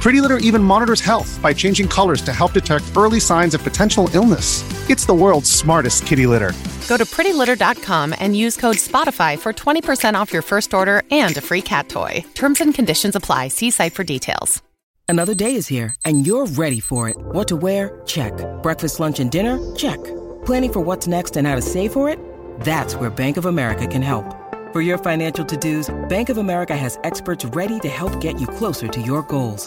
Pretty Litter even monitors health by changing colors to help detect early signs of potential illness. It's the world's smartest kitty litter. Go to prettylitter.com and use code SPOTIFY for 20% off your first order and a free cat toy. Terms and conditions apply. See site for details. Another day is here, and you're ready for it. What to wear? Check. Breakfast, lunch, and dinner? Check. Planning for what's next and how to save for it? That's where Bank of America can help. For your financial to dos, Bank of America has experts ready to help get you closer to your goals.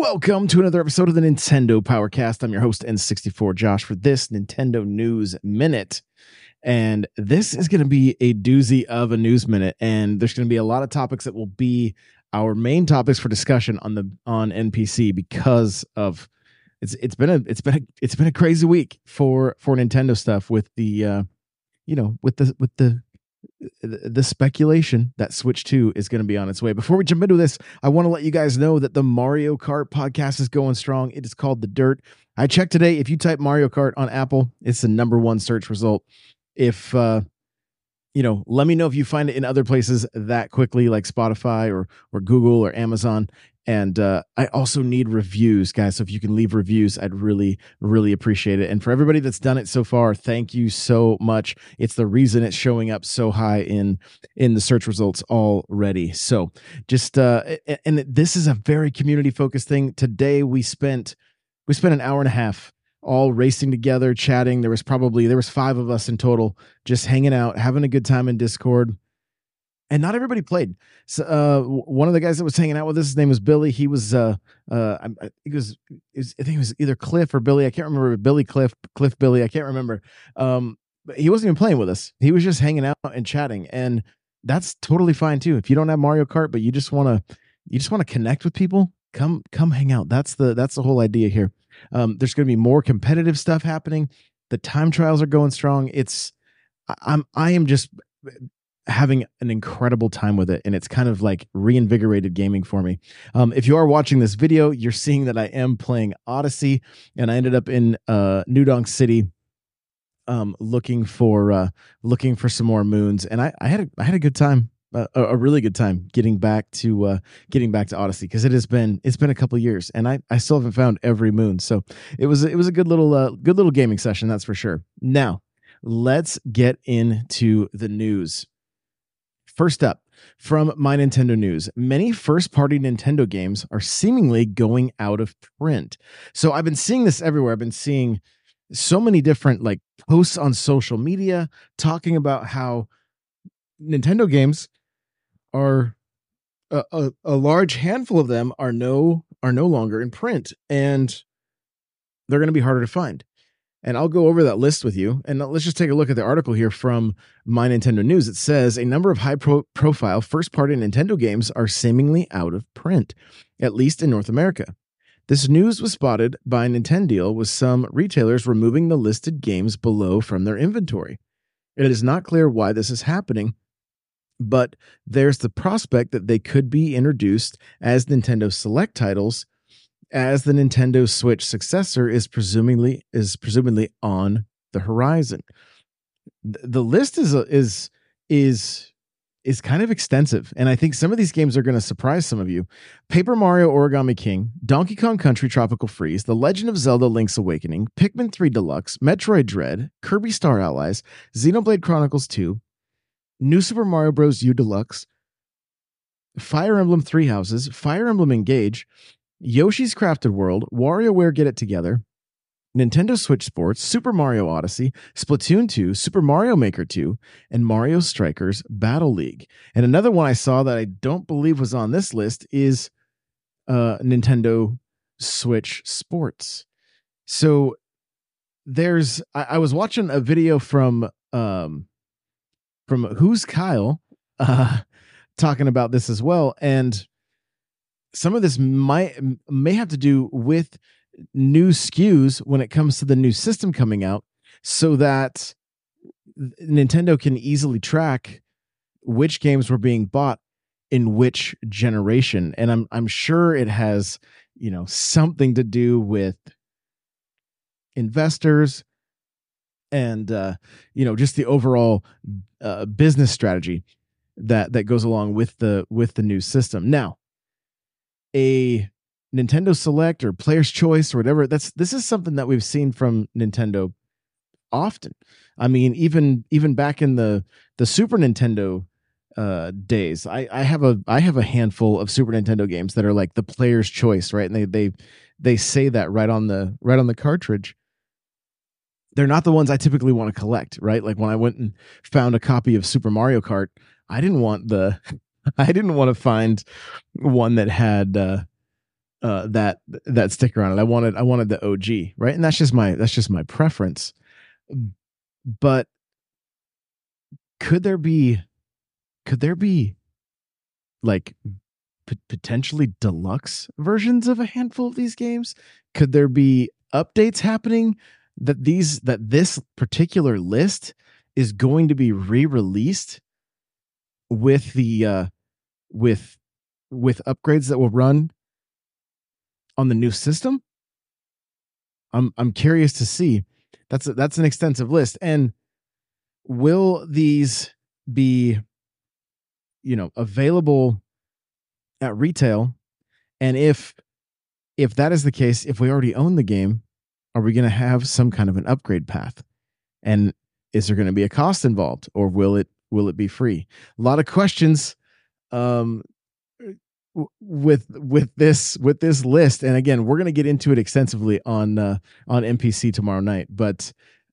Welcome to another episode of the Nintendo Powercast. I'm your host, N64 Josh, for this Nintendo News Minute. And this is going to be a doozy of a news minute. And there's going to be a lot of topics that will be our main topics for discussion on the on NPC because of it's it's been a it's been a, it's been a crazy week for for Nintendo stuff with the uh you know with the with the the speculation that Switch 2 is going to be on its way. Before we jump into this, I want to let you guys know that the Mario Kart podcast is going strong. It is called The Dirt. I checked today. If you type Mario Kart on Apple, it's the number one search result. If, uh, you know, let me know if you find it in other places that quickly, like Spotify or or Google or Amazon. And uh, I also need reviews, guys. So if you can leave reviews, I'd really, really appreciate it. And for everybody that's done it so far, thank you so much. It's the reason it's showing up so high in in the search results already. So just uh, and this is a very community focused thing. Today we spent we spent an hour and a half all racing together, chatting. There was probably there was five of us in total, just hanging out, having a good time in Discord and not everybody played. So, uh, one of the guys that was hanging out with us, his name was Billy. He was, uh, uh, I, I think it was, was, I think it was either Cliff or Billy. I can't remember. Billy Cliff, Cliff Billy. I can't remember. Um, but he wasn't even playing with us. He was just hanging out and chatting, and that's totally fine too. If you don't have Mario Kart, but you just want to, you just want to connect with people, come, come hang out. That's the, that's the whole idea here. Um, there's going to be more competitive stuff happening. The time trials are going strong. It's, I'm, I am just having an incredible time with it and it's kind of like reinvigorated gaming for me. Um, if you are watching this video you're seeing that i am playing odyssey and i ended up in uh, new donk city um, looking for uh, looking for some more moons and i, I had a, I had a good time uh, a, a, really good time getting back to uh, getting back to odyssey because it has been it's been a couple years and i i still haven't found every moon so it was it was a good little uh, good little gaming session that's for sure. Now let's get into the news First up, from My Nintendo News. Many first party Nintendo games are seemingly going out of print. So I've been seeing this everywhere. I've been seeing so many different like posts on social media talking about how Nintendo games are a, a, a large handful of them are no are no longer in print and they're going to be harder to find. And I'll go over that list with you. And let's just take a look at the article here from My Nintendo News. It says a number of high pro- profile first party Nintendo games are seemingly out of print, at least in North America. This news was spotted by Nintendo with some retailers removing the listed games below from their inventory. It is not clear why this is happening, but there's the prospect that they could be introduced as Nintendo Select titles as the Nintendo Switch successor is presumably is presumably on the horizon. The list is uh, is is is kind of extensive, and I think some of these games are going to surprise some of you. Paper Mario Origami King, Donkey Kong Country Tropical Freeze, The Legend of Zelda Link's Awakening, Pikmin 3 Deluxe, Metroid Dread, Kirby Star Allies, Xenoblade Chronicles 2, New Super Mario Bros. U Deluxe, Fire Emblem Three Houses, Fire Emblem Engage, Yoshi's Crafted World, WarioWare Get It Together, Nintendo Switch Sports, Super Mario Odyssey, Splatoon 2, Super Mario Maker 2, and Mario Strikers Battle League. And another one I saw that I don't believe was on this list is uh, Nintendo Switch Sports. So there's I, I was watching a video from um from Who's Kyle uh talking about this as well. And some of this might may have to do with new SKUs when it comes to the new system coming out so that Nintendo can easily track which games were being bought in which generation. And I'm I'm sure it has you know something to do with investors and uh you know just the overall uh, business strategy that that goes along with the with the new system. Now a Nintendo Select or Player's Choice or whatever. That's this is something that we've seen from Nintendo often. I mean, even even back in the the Super Nintendo uh days, I I have a I have a handful of Super Nintendo games that are like the Player's Choice, right? And they they they say that right on the right on the cartridge. They're not the ones I typically want to collect, right? Like when I went and found a copy of Super Mario Kart, I didn't want the I didn't want to find one that had uh, uh, that that sticker on it. I wanted I wanted the OG, right? And that's just my that's just my preference. But could there be could there be like p- potentially deluxe versions of a handful of these games? Could there be updates happening that these that this particular list is going to be re-released with the uh with with upgrades that will run on the new system? I'm i'm curious to see. That's a, that's an extensive list. And will these be you know available at retail? And if if that is the case if we already own the game are we going to have some kind of an upgrade path? And is there going to be a cost involved or will it will it be free? A lot of questions um with with this with this list and again we're going to get into it extensively on uh on npc tomorrow night but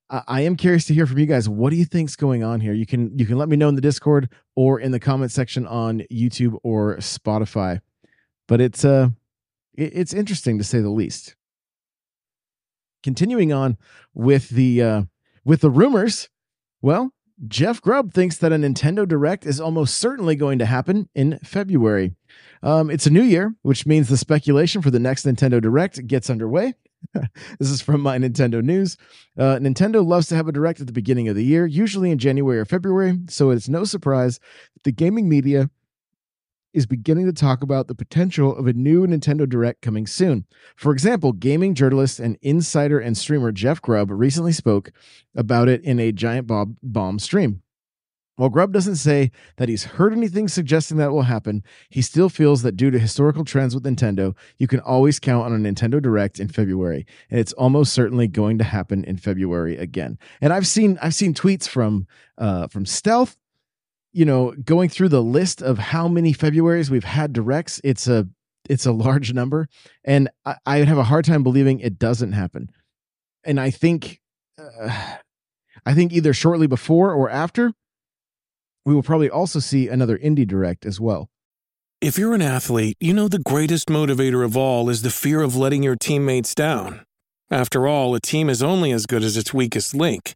I, am curious to hear from you guys what do you think's going on here? You can you can let me know in the discord or in the comment section on youtube or spotify but it's uh it, it's interesting to say the least. Continuing on with the uh with the rumors well Jeff Grubb thinks that a Nintendo Direct is almost certainly going to happen in February. Um, it's a new year, which means the speculation for the next Nintendo Direct gets underway. this is from my Nintendo news. Uh, Nintendo loves to have a direct at the beginning of the year, usually in January or February, so it's no surprise that the gaming media is beginning to talk about the potential of a new Nintendo Direct coming soon. For example, gaming journalist and insider and streamer Jeff Grubb recently spoke about it in a Giant Bob Bomb stream. While Grubb doesn't say that he's heard anything suggesting that will happen, he still feels that due to historical trends with Nintendo, you can always count on a Nintendo Direct in February, and it's almost certainly going to happen in February again. And I've seen I've seen tweets from uh, from Stealth, you know, going through the list of how many Februarys we've had directs, it's a it's a large number, and I, I would have a hard time believing it doesn't happen. And I think, uh, I think either shortly before or after, we will probably also see another indie direct as well. If you're an athlete, you know the greatest motivator of all is the fear of letting your teammates down. After all, a team is only as good as its weakest link.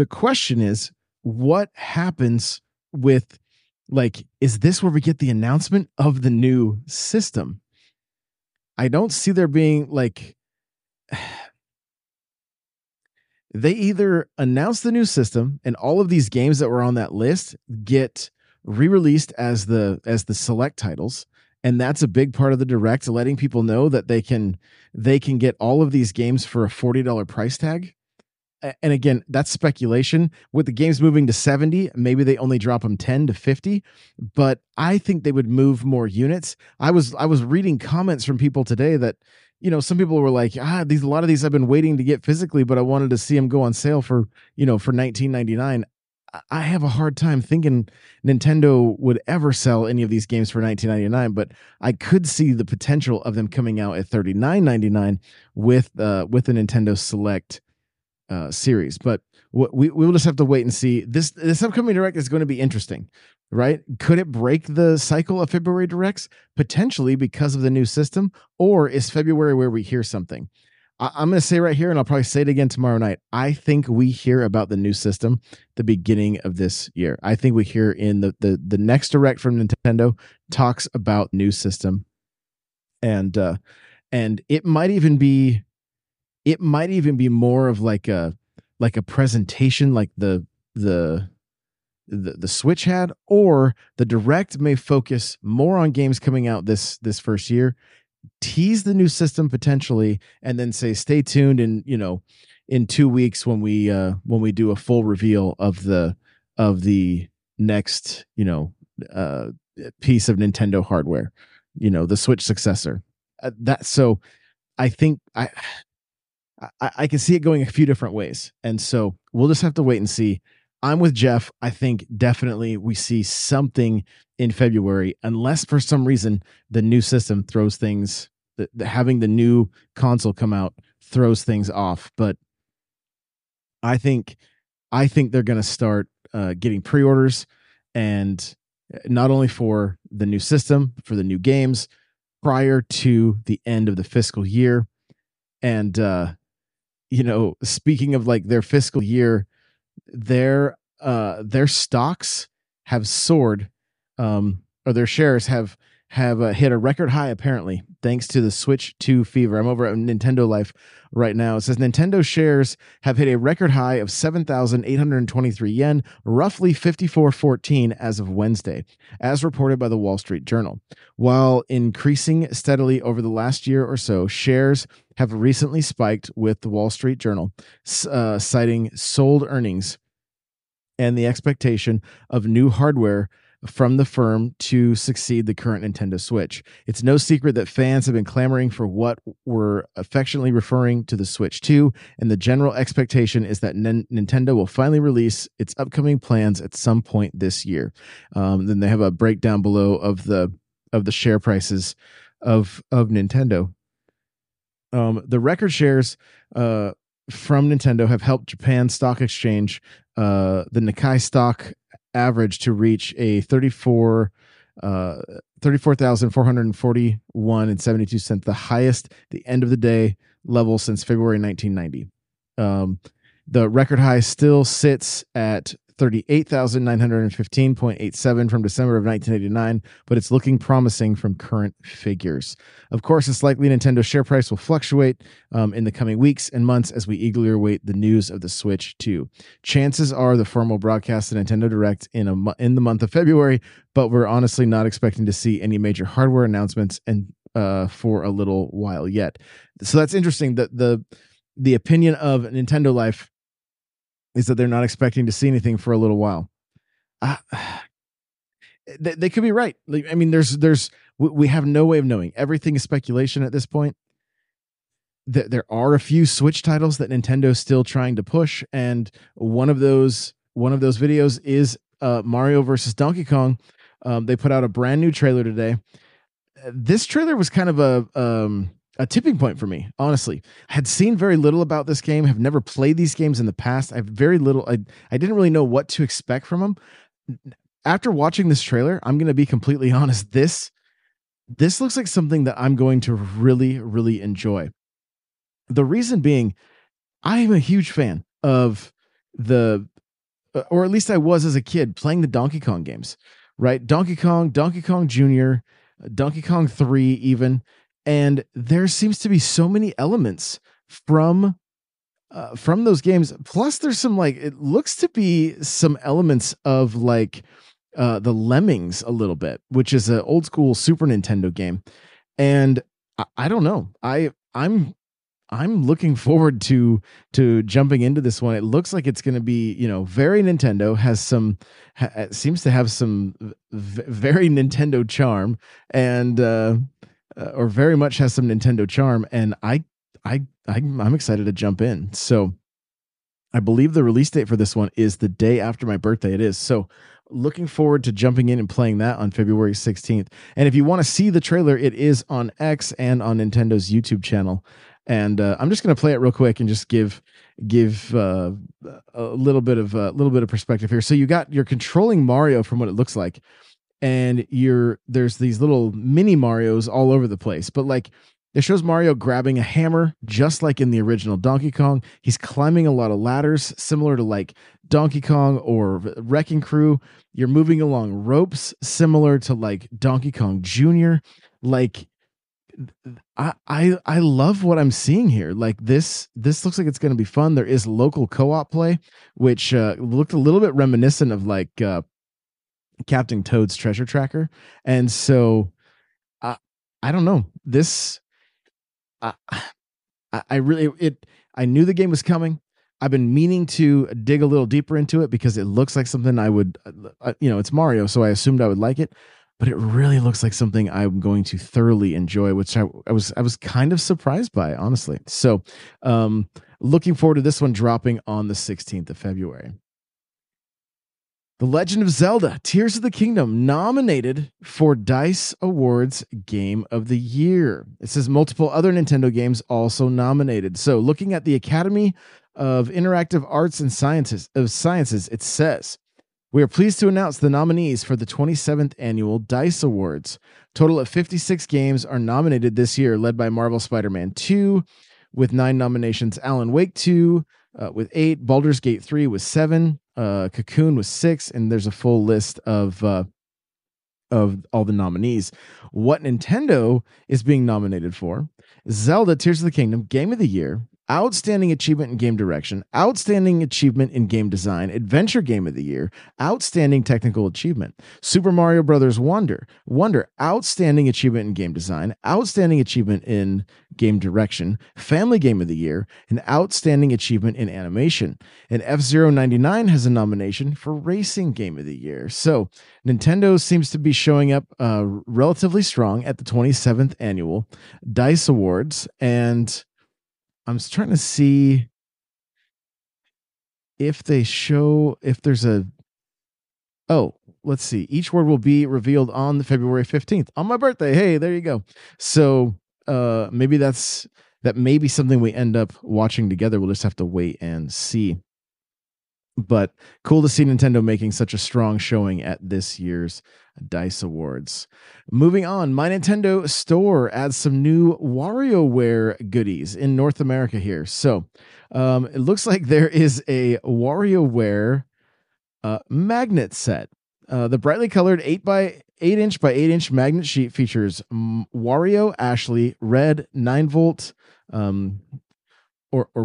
The question is what happens with like is this where we get the announcement of the new system? I don't see there being like they either announce the new system and all of these games that were on that list get re-released as the as the select titles and that's a big part of the direct letting people know that they can they can get all of these games for a $40 price tag and again, that's speculation. With the games moving to 70, maybe they only drop them 10 to 50, but I think they would move more units. I was I was reading comments from people today that you know, some people were like, "Ah, these a lot of these I've been waiting to get physically, but I wanted to see them go on sale for, you know, for 19.99." I have a hard time thinking Nintendo would ever sell any of these games for 19.99, but I could see the potential of them coming out at 39.99 with uh with a Nintendo Select uh, series. But we we will just have to wait and see. This this upcoming direct is going to be interesting, right? Could it break the cycle of February directs potentially because of the new system, or is February where we hear something? I, I'm going to say right here, and I'll probably say it again tomorrow night. I think we hear about the new system the beginning of this year. I think we hear in the the the next direct from Nintendo talks about new system, and uh, and it might even be it might even be more of like a like a presentation like the the the, the switch had or the direct may focus more on games coming out this this first year tease the new system potentially and then say stay tuned and you know in two weeks when we uh when we do a full reveal of the of the next you know uh piece of nintendo hardware you know the switch successor. Uh, that so i think i I, I can see it going a few different ways. And so we'll just have to wait and see. I'm with Jeff. I think definitely we see something in February, unless for some reason the new system throws things, the, the, having the new console come out throws things off. But I think, I think they're going to start uh, getting pre-orders, and uh, not only for the new system, for the new games, prior to the end of the fiscal year, and uh, you know, speaking of like their fiscal year, their uh their stocks have soared um or their shares have have uh, hit a record high apparently thanks to the Switch 2 fever. I'm over at Nintendo Life right now. It says Nintendo shares have hit a record high of 7,823 yen, roughly 54.14 as of Wednesday, as reported by the Wall Street Journal. While increasing steadily over the last year or so, shares have recently spiked with the Wall Street Journal, uh, citing sold earnings and the expectation of new hardware from the firm to succeed the current Nintendo Switch. It's no secret that fans have been clamoring for what we're affectionately referring to the Switch 2, and the general expectation is that N- Nintendo will finally release its upcoming plans at some point this year. Um, then they have a breakdown below of the of the share prices of of Nintendo. Um, the record shares uh, from Nintendo have helped Japan Stock Exchange, uh, the Nikkei stock average to reach a 34 uh, 34,441 and 72 cents, the highest the end of the day level since February 1990. Um, the record high still sits at 38,915.87 from December of 1989, but it's looking promising from current figures. Of course, it's likely Nintendo's share price will fluctuate um, in the coming weeks and months as we eagerly await the news of the Switch 2. Chances are the firm will broadcast the Nintendo Direct in a in the month of February, but we're honestly not expecting to see any major hardware announcements and uh, for a little while yet. So that's interesting. That the the opinion of Nintendo Life is that they're not expecting to see anything for a little while. Uh, they, they could be right. I mean, there's there's we, we have no way of knowing. Everything is speculation at this point. That there are a few Switch titles that Nintendo's still trying to push, and one of those one of those videos is uh, Mario versus Donkey Kong. Um, they put out a brand new trailer today. This trailer was kind of a um, a tipping point for me, honestly. I had seen very little about this game, have never played these games in the past. I have very little I I didn't really know what to expect from them. After watching this trailer, I'm going to be completely honest, this this looks like something that I'm going to really really enjoy. The reason being I am a huge fan of the uh, or at least I was as a kid playing the Donkey Kong games, right? Donkey Kong, Donkey Kong Jr., Donkey Kong 3 even and there seems to be so many elements from uh, from those games. Plus there's some like it looks to be some elements of like uh the lemmings a little bit which is an old school super nintendo game. And I, I don't know. I i'm i'm looking forward to to jumping into this one. It looks like it's going to be you know very nintendo has some ha, seems to have some v- very nintendo charm. And uh uh, or very much has some Nintendo charm, and I, I, I, I'm excited to jump in. So, I believe the release date for this one is the day after my birthday. It is so. Looking forward to jumping in and playing that on February 16th. And if you want to see the trailer, it is on X and on Nintendo's YouTube channel. And uh, I'm just going to play it real quick and just give give uh, a little bit of a uh, little bit of perspective here. So you got you're controlling Mario from what it looks like and you're there's these little mini Marios all over the place. But like it shows Mario grabbing a hammer, just like in the original Donkey Kong. He's climbing a lot of ladders, similar to like Donkey Kong or Wrecking Crew. You're moving along ropes, similar to like Donkey Kong Jr. Like I I I love what I'm seeing here. Like this this looks like it's going to be fun. There is local co-op play, which uh, looked a little bit reminiscent of like uh, Captain Toad's treasure tracker. And so uh, I don't know. This uh, I, I really it I knew the game was coming. I've been meaning to dig a little deeper into it because it looks like something I would uh, uh you know, it's Mario, so I assumed I would like it, but it really looks like something I'm going to thoroughly enjoy, which I, I was I was kind of surprised by, honestly. So, um looking forward to this one dropping on the 16th of February. The Legend of Zelda Tears of the Kingdom nominated for DICE Awards Game of the Year. It says multiple other Nintendo games also nominated. So, looking at the Academy of Interactive Arts and Sciences of Sciences, it says we are pleased to announce the nominees for the 27th annual DICE Awards. Total of 56 games are nominated this year, led by Marvel Spider-Man 2 with 9 nominations, Alan Wake 2 uh, with 8, Baldur's Gate 3 with 7, uh, Cocoon was six, and there's a full list of uh, of all the nominees. What Nintendo is being nominated for: Zelda: Tears of the Kingdom, Game of the Year, Outstanding Achievement in Game Direction, Outstanding Achievement in Game Design, Adventure Game of the Year, Outstanding Technical Achievement, Super Mario Brothers Wonder, Wonder, Outstanding Achievement in Game Design, Outstanding Achievement in Game Direction, Family Game of the Year, an Outstanding Achievement in Animation. And F Zero ninety nine has a nomination for Racing Game of the Year. So Nintendo seems to be showing up uh, relatively strong at the 27th annual DICE Awards. And I'm trying to see if they show if there's a oh let's see. Each word will be revealed on the february 15th on my birthday. Hey there you go. So uh maybe that's that may be something we end up watching together. We'll just have to wait and see but cool to see Nintendo making such a strong showing at this year's Dice Awards. Moving on, My Nintendo Store adds some new WarioWare goodies in North America here. So um, it looks like there is a WarioWare uh, magnet set. Uh, the brightly colored 8 by 8 inch by 8 inch magnet sheet features Wario, Ashley, Red, 9 volt, um, or, or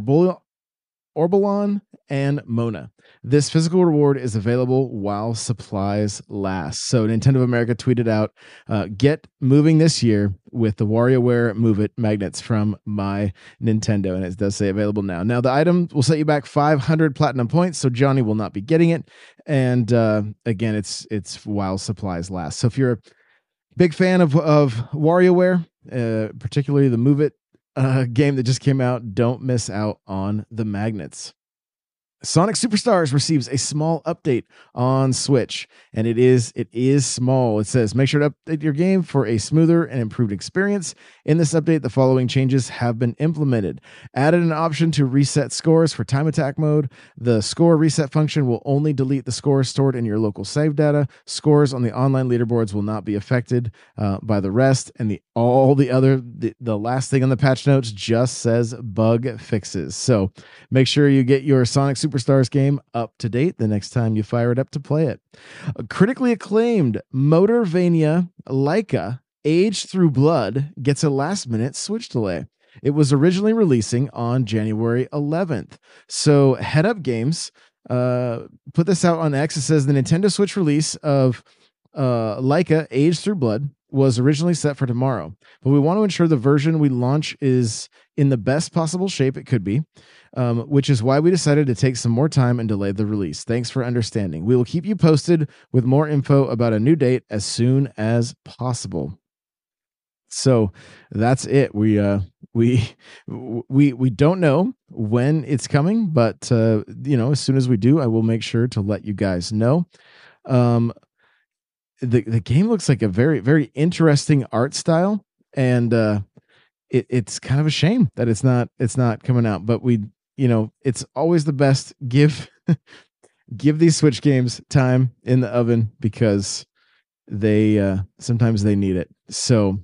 Orbulon, and Mona. This physical reward is available while supplies last. So Nintendo of America tweeted out, uh, "Get moving this year with the WarioWare Move It magnets from my Nintendo," and it does say available now. Now the item will set you back 500 platinum points, so Johnny will not be getting it. And uh, again, it's it's while supplies last. So if you're a big fan of of WarioWare, uh, particularly the Move It game that just came out, don't miss out on the magnets. Sonic Superstars receives a small update on Switch, and it is it is small. It says make sure to update your game for a smoother and improved experience. In this update, the following changes have been implemented: added an option to reset scores for time attack mode. The score reset function will only delete the scores stored in your local save data. Scores on the online leaderboards will not be affected uh, by the rest, and the all the other the, the last thing on the patch notes just says bug fixes. So make sure you get your Sonic Superstars game up to date the next time you fire it up to play it. A critically acclaimed Motorvania Laika Aged Through Blood gets a last minute Switch delay. It was originally releasing on January 11th. So Head Up Games uh, put this out on X. It says the Nintendo Switch release of uh, Laika Aged Through Blood was originally set for tomorrow, but we want to ensure the version we launch is in the best possible shape it could be um, which is why we decided to take some more time and delay the release. Thanks for understanding. We will keep you posted with more info about a new date as soon as possible. So that's it. We uh we we we don't know when it's coming, but uh you know, as soon as we do, I will make sure to let you guys know. Um the the game looks like a very very interesting art style. And uh it, it's kind of a shame that it's not it's not coming out. But we you know, it's always the best. Give give these Switch games time in the oven because they uh sometimes they need it. So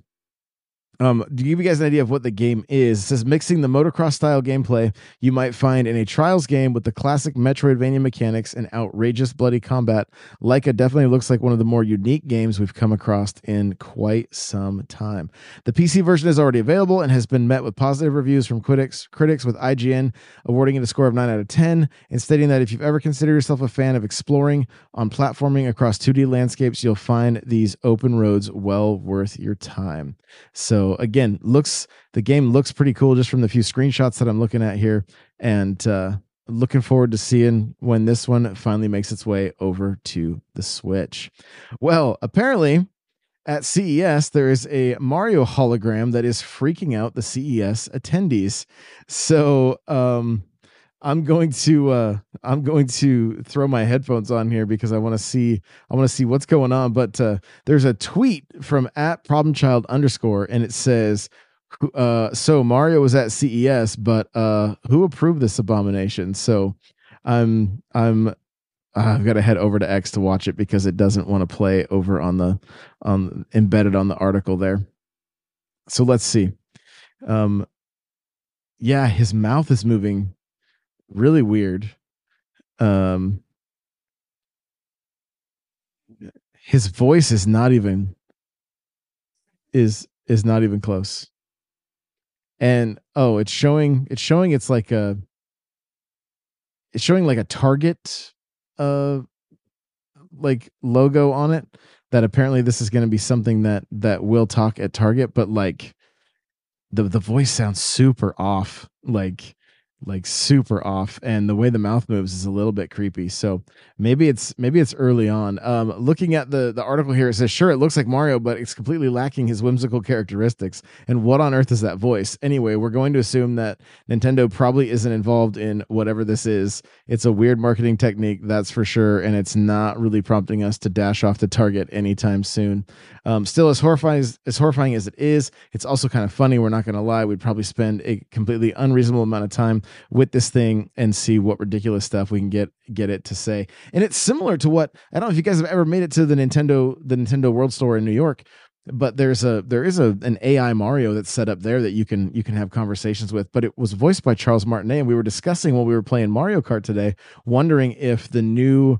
um, to give you guys an idea of what the game is, it says mixing the motocross style gameplay you might find in a Trials game with the classic Metroidvania mechanics and outrageous bloody combat. Laika definitely looks like one of the more unique games we've come across in quite some time. The PC version is already available and has been met with positive reviews from critics, critics with IGN awarding it a score of 9 out of 10 and stating that if you've ever considered yourself a fan of exploring on platforming across 2D landscapes, you'll find these open roads well worth your time. So again, looks the game looks pretty cool just from the few screenshots that I'm looking at here, and uh, looking forward to seeing when this one finally makes its way over to the Switch. Well, apparently. At CES, there is a Mario hologram that is freaking out the CES attendees. So, um, I'm going to uh I'm going to throw my headphones on here because I want to see I want to see what's going on. But uh there's a tweet from at problem child underscore and it says uh so Mario was at CES, but uh who approved this abomination? So I'm I'm I've got to head over to X to watch it because it doesn't want to play over on the on embedded on the article there. So let's see. Um yeah, his mouth is moving really weird. Um, his voice is not even is is not even close. And oh, it's showing it's showing it's like a it's showing like a target uh like logo on it that apparently this is going to be something that that will talk at target but like the the voice sounds super off like like super off and the way the mouth moves is a little bit creepy. So maybe it's maybe it's early on. Um looking at the the article here it says sure it looks like mario but it's completely lacking his whimsical characteristics. And what on earth is that voice? Anyway we're going to assume that nintendo probably isn't involved in whatever this is. It's a weird marketing technique that's for sure and it's not really prompting us to dash off to target anytime soon. Um still as horrifying as, as horrifying as it is it's also kind of funny we're not going to lie we'd probably spend a completely unreasonable amount of time with this thing and see what ridiculous stuff we can get get it to say. And it's similar to what I don't know if you guys have ever made it to the Nintendo the Nintendo World Store in New York, but there's a there is a an AI Mario that's set up there that you can you can have conversations with. But it was voiced by Charles Martinet, and we were discussing while we were playing Mario Kart today, wondering if the new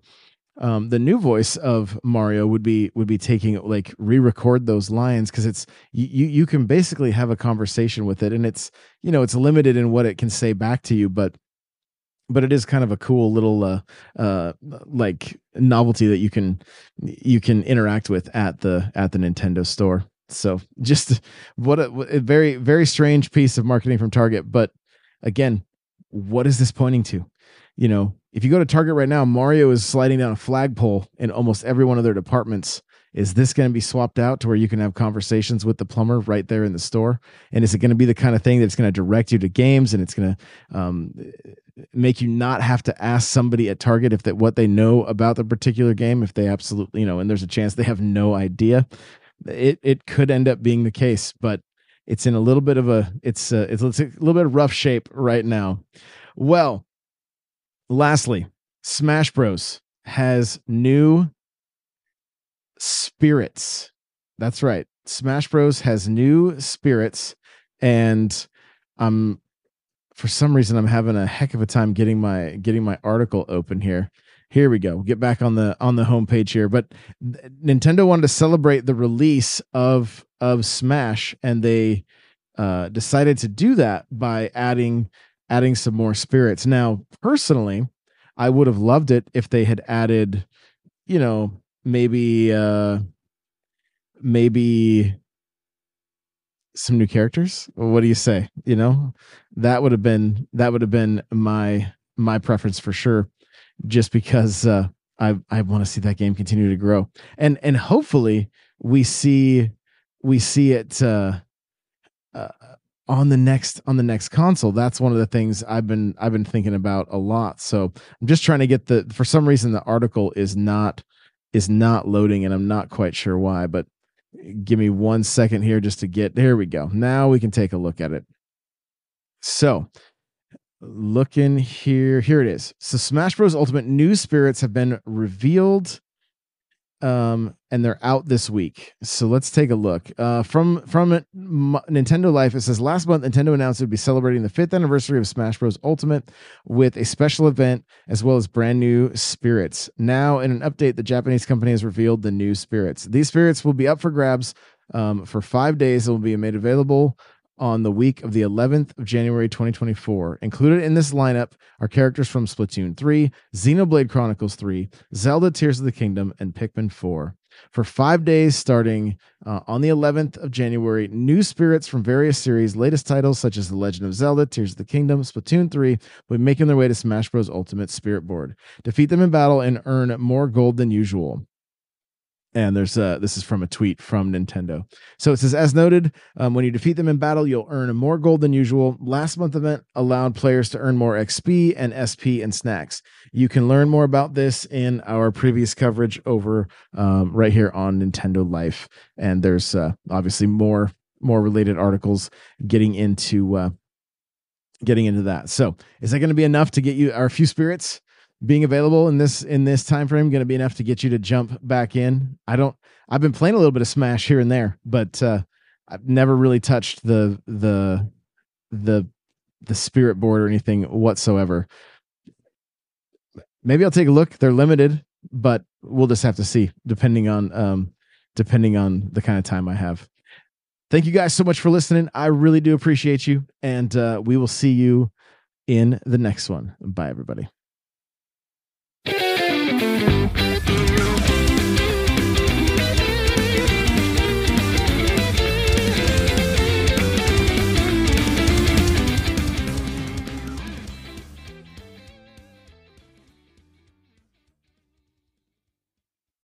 um, the new voice of Mario would be would be taking like re-record those lines because it's you you can basically have a conversation with it and it's you know it's limited in what it can say back to you but but it is kind of a cool little uh uh like novelty that you can you can interact with at the at the Nintendo store. So just what a, a very very strange piece of marketing from Target but again what is this pointing to you know if you go to Target right now, Mario is sliding down a flagpole in almost every one of their departments. Is this going to be swapped out to where you can have conversations with the plumber right there in the store? And is it going to be the kind of thing that's going to direct you to games and it's going to um, make you not have to ask somebody at Target if that what they know about the particular game, if they absolutely, you know, and there's a chance they have no idea? It it could end up being the case, but it's in a little bit of a it's a, it's a little bit of rough shape right now. Well, Lastly, Smash Bros has new spirits. That's right. Smash Bros has new spirits and I'm for some reason I'm having a heck of a time getting my getting my article open here. Here we go. get back on the on the homepage here. But Nintendo wanted to celebrate the release of of Smash and they uh decided to do that by adding adding some more spirits. Now, personally, I would have loved it if they had added, you know, maybe uh maybe some new characters. What do you say? You know, that would have been that would have been my my preference for sure just because uh I I want to see that game continue to grow. And and hopefully we see we see it uh, uh on the next on the next console. That's one of the things i've been i've been thinking about a lot. So i'm just trying to get the for some reason the article is not is not loading and i'm not quite sure why but give me one second here just to get there we go. Now we can take a look at it. So looking here. Here it is. So smash bros. Ultimate new spirits have been revealed um, and they're out this week. So let's take a look. Uh, from from Nintendo Life, it says last month Nintendo announced it would be celebrating the fifth anniversary of Smash Bros. Ultimate with a special event as well as brand new spirits. Now, in an update, the Japanese company has revealed the new spirits. These spirits will be up for grabs um, for five days. It will be made available on the week of the 11th of January 2024. Included in this lineup are characters from Splatoon 3, Xenoblade Chronicles 3, Zelda Tears of the Kingdom, and Pikmin 4. For five days starting uh, on the 11th of January, new spirits from various series, latest titles such as The Legend of Zelda, Tears of the Kingdom, Splatoon 3 will be making their way to Smash Bros. Ultimate Spirit Board. Defeat them in battle and earn more gold than usual and there's this is from a tweet from nintendo. So it says as noted um, when you defeat them in battle you'll earn more gold than usual. Last month event allowed players to earn more xp and sp and snacks. You can learn more about this in our previous coverage over um, right here on nintendo life. And there's uh, obviously more more related articles getting into uh, getting into that. So is that going to be enough to get you our few spirits being available in this in this time frame going to be enough to get you to jump back in. I don't i've been playing a little bit of smash here and there but uh i've never really touched the the the the spirit board or anything whatsoever. Maybe i'll take a look. They're limited but we'll just have to see depending on um depending on the kind of time i have. Thank you guys so much for listening. I really do appreciate you and uh we will see you in the next one. Bye everybody Thank you.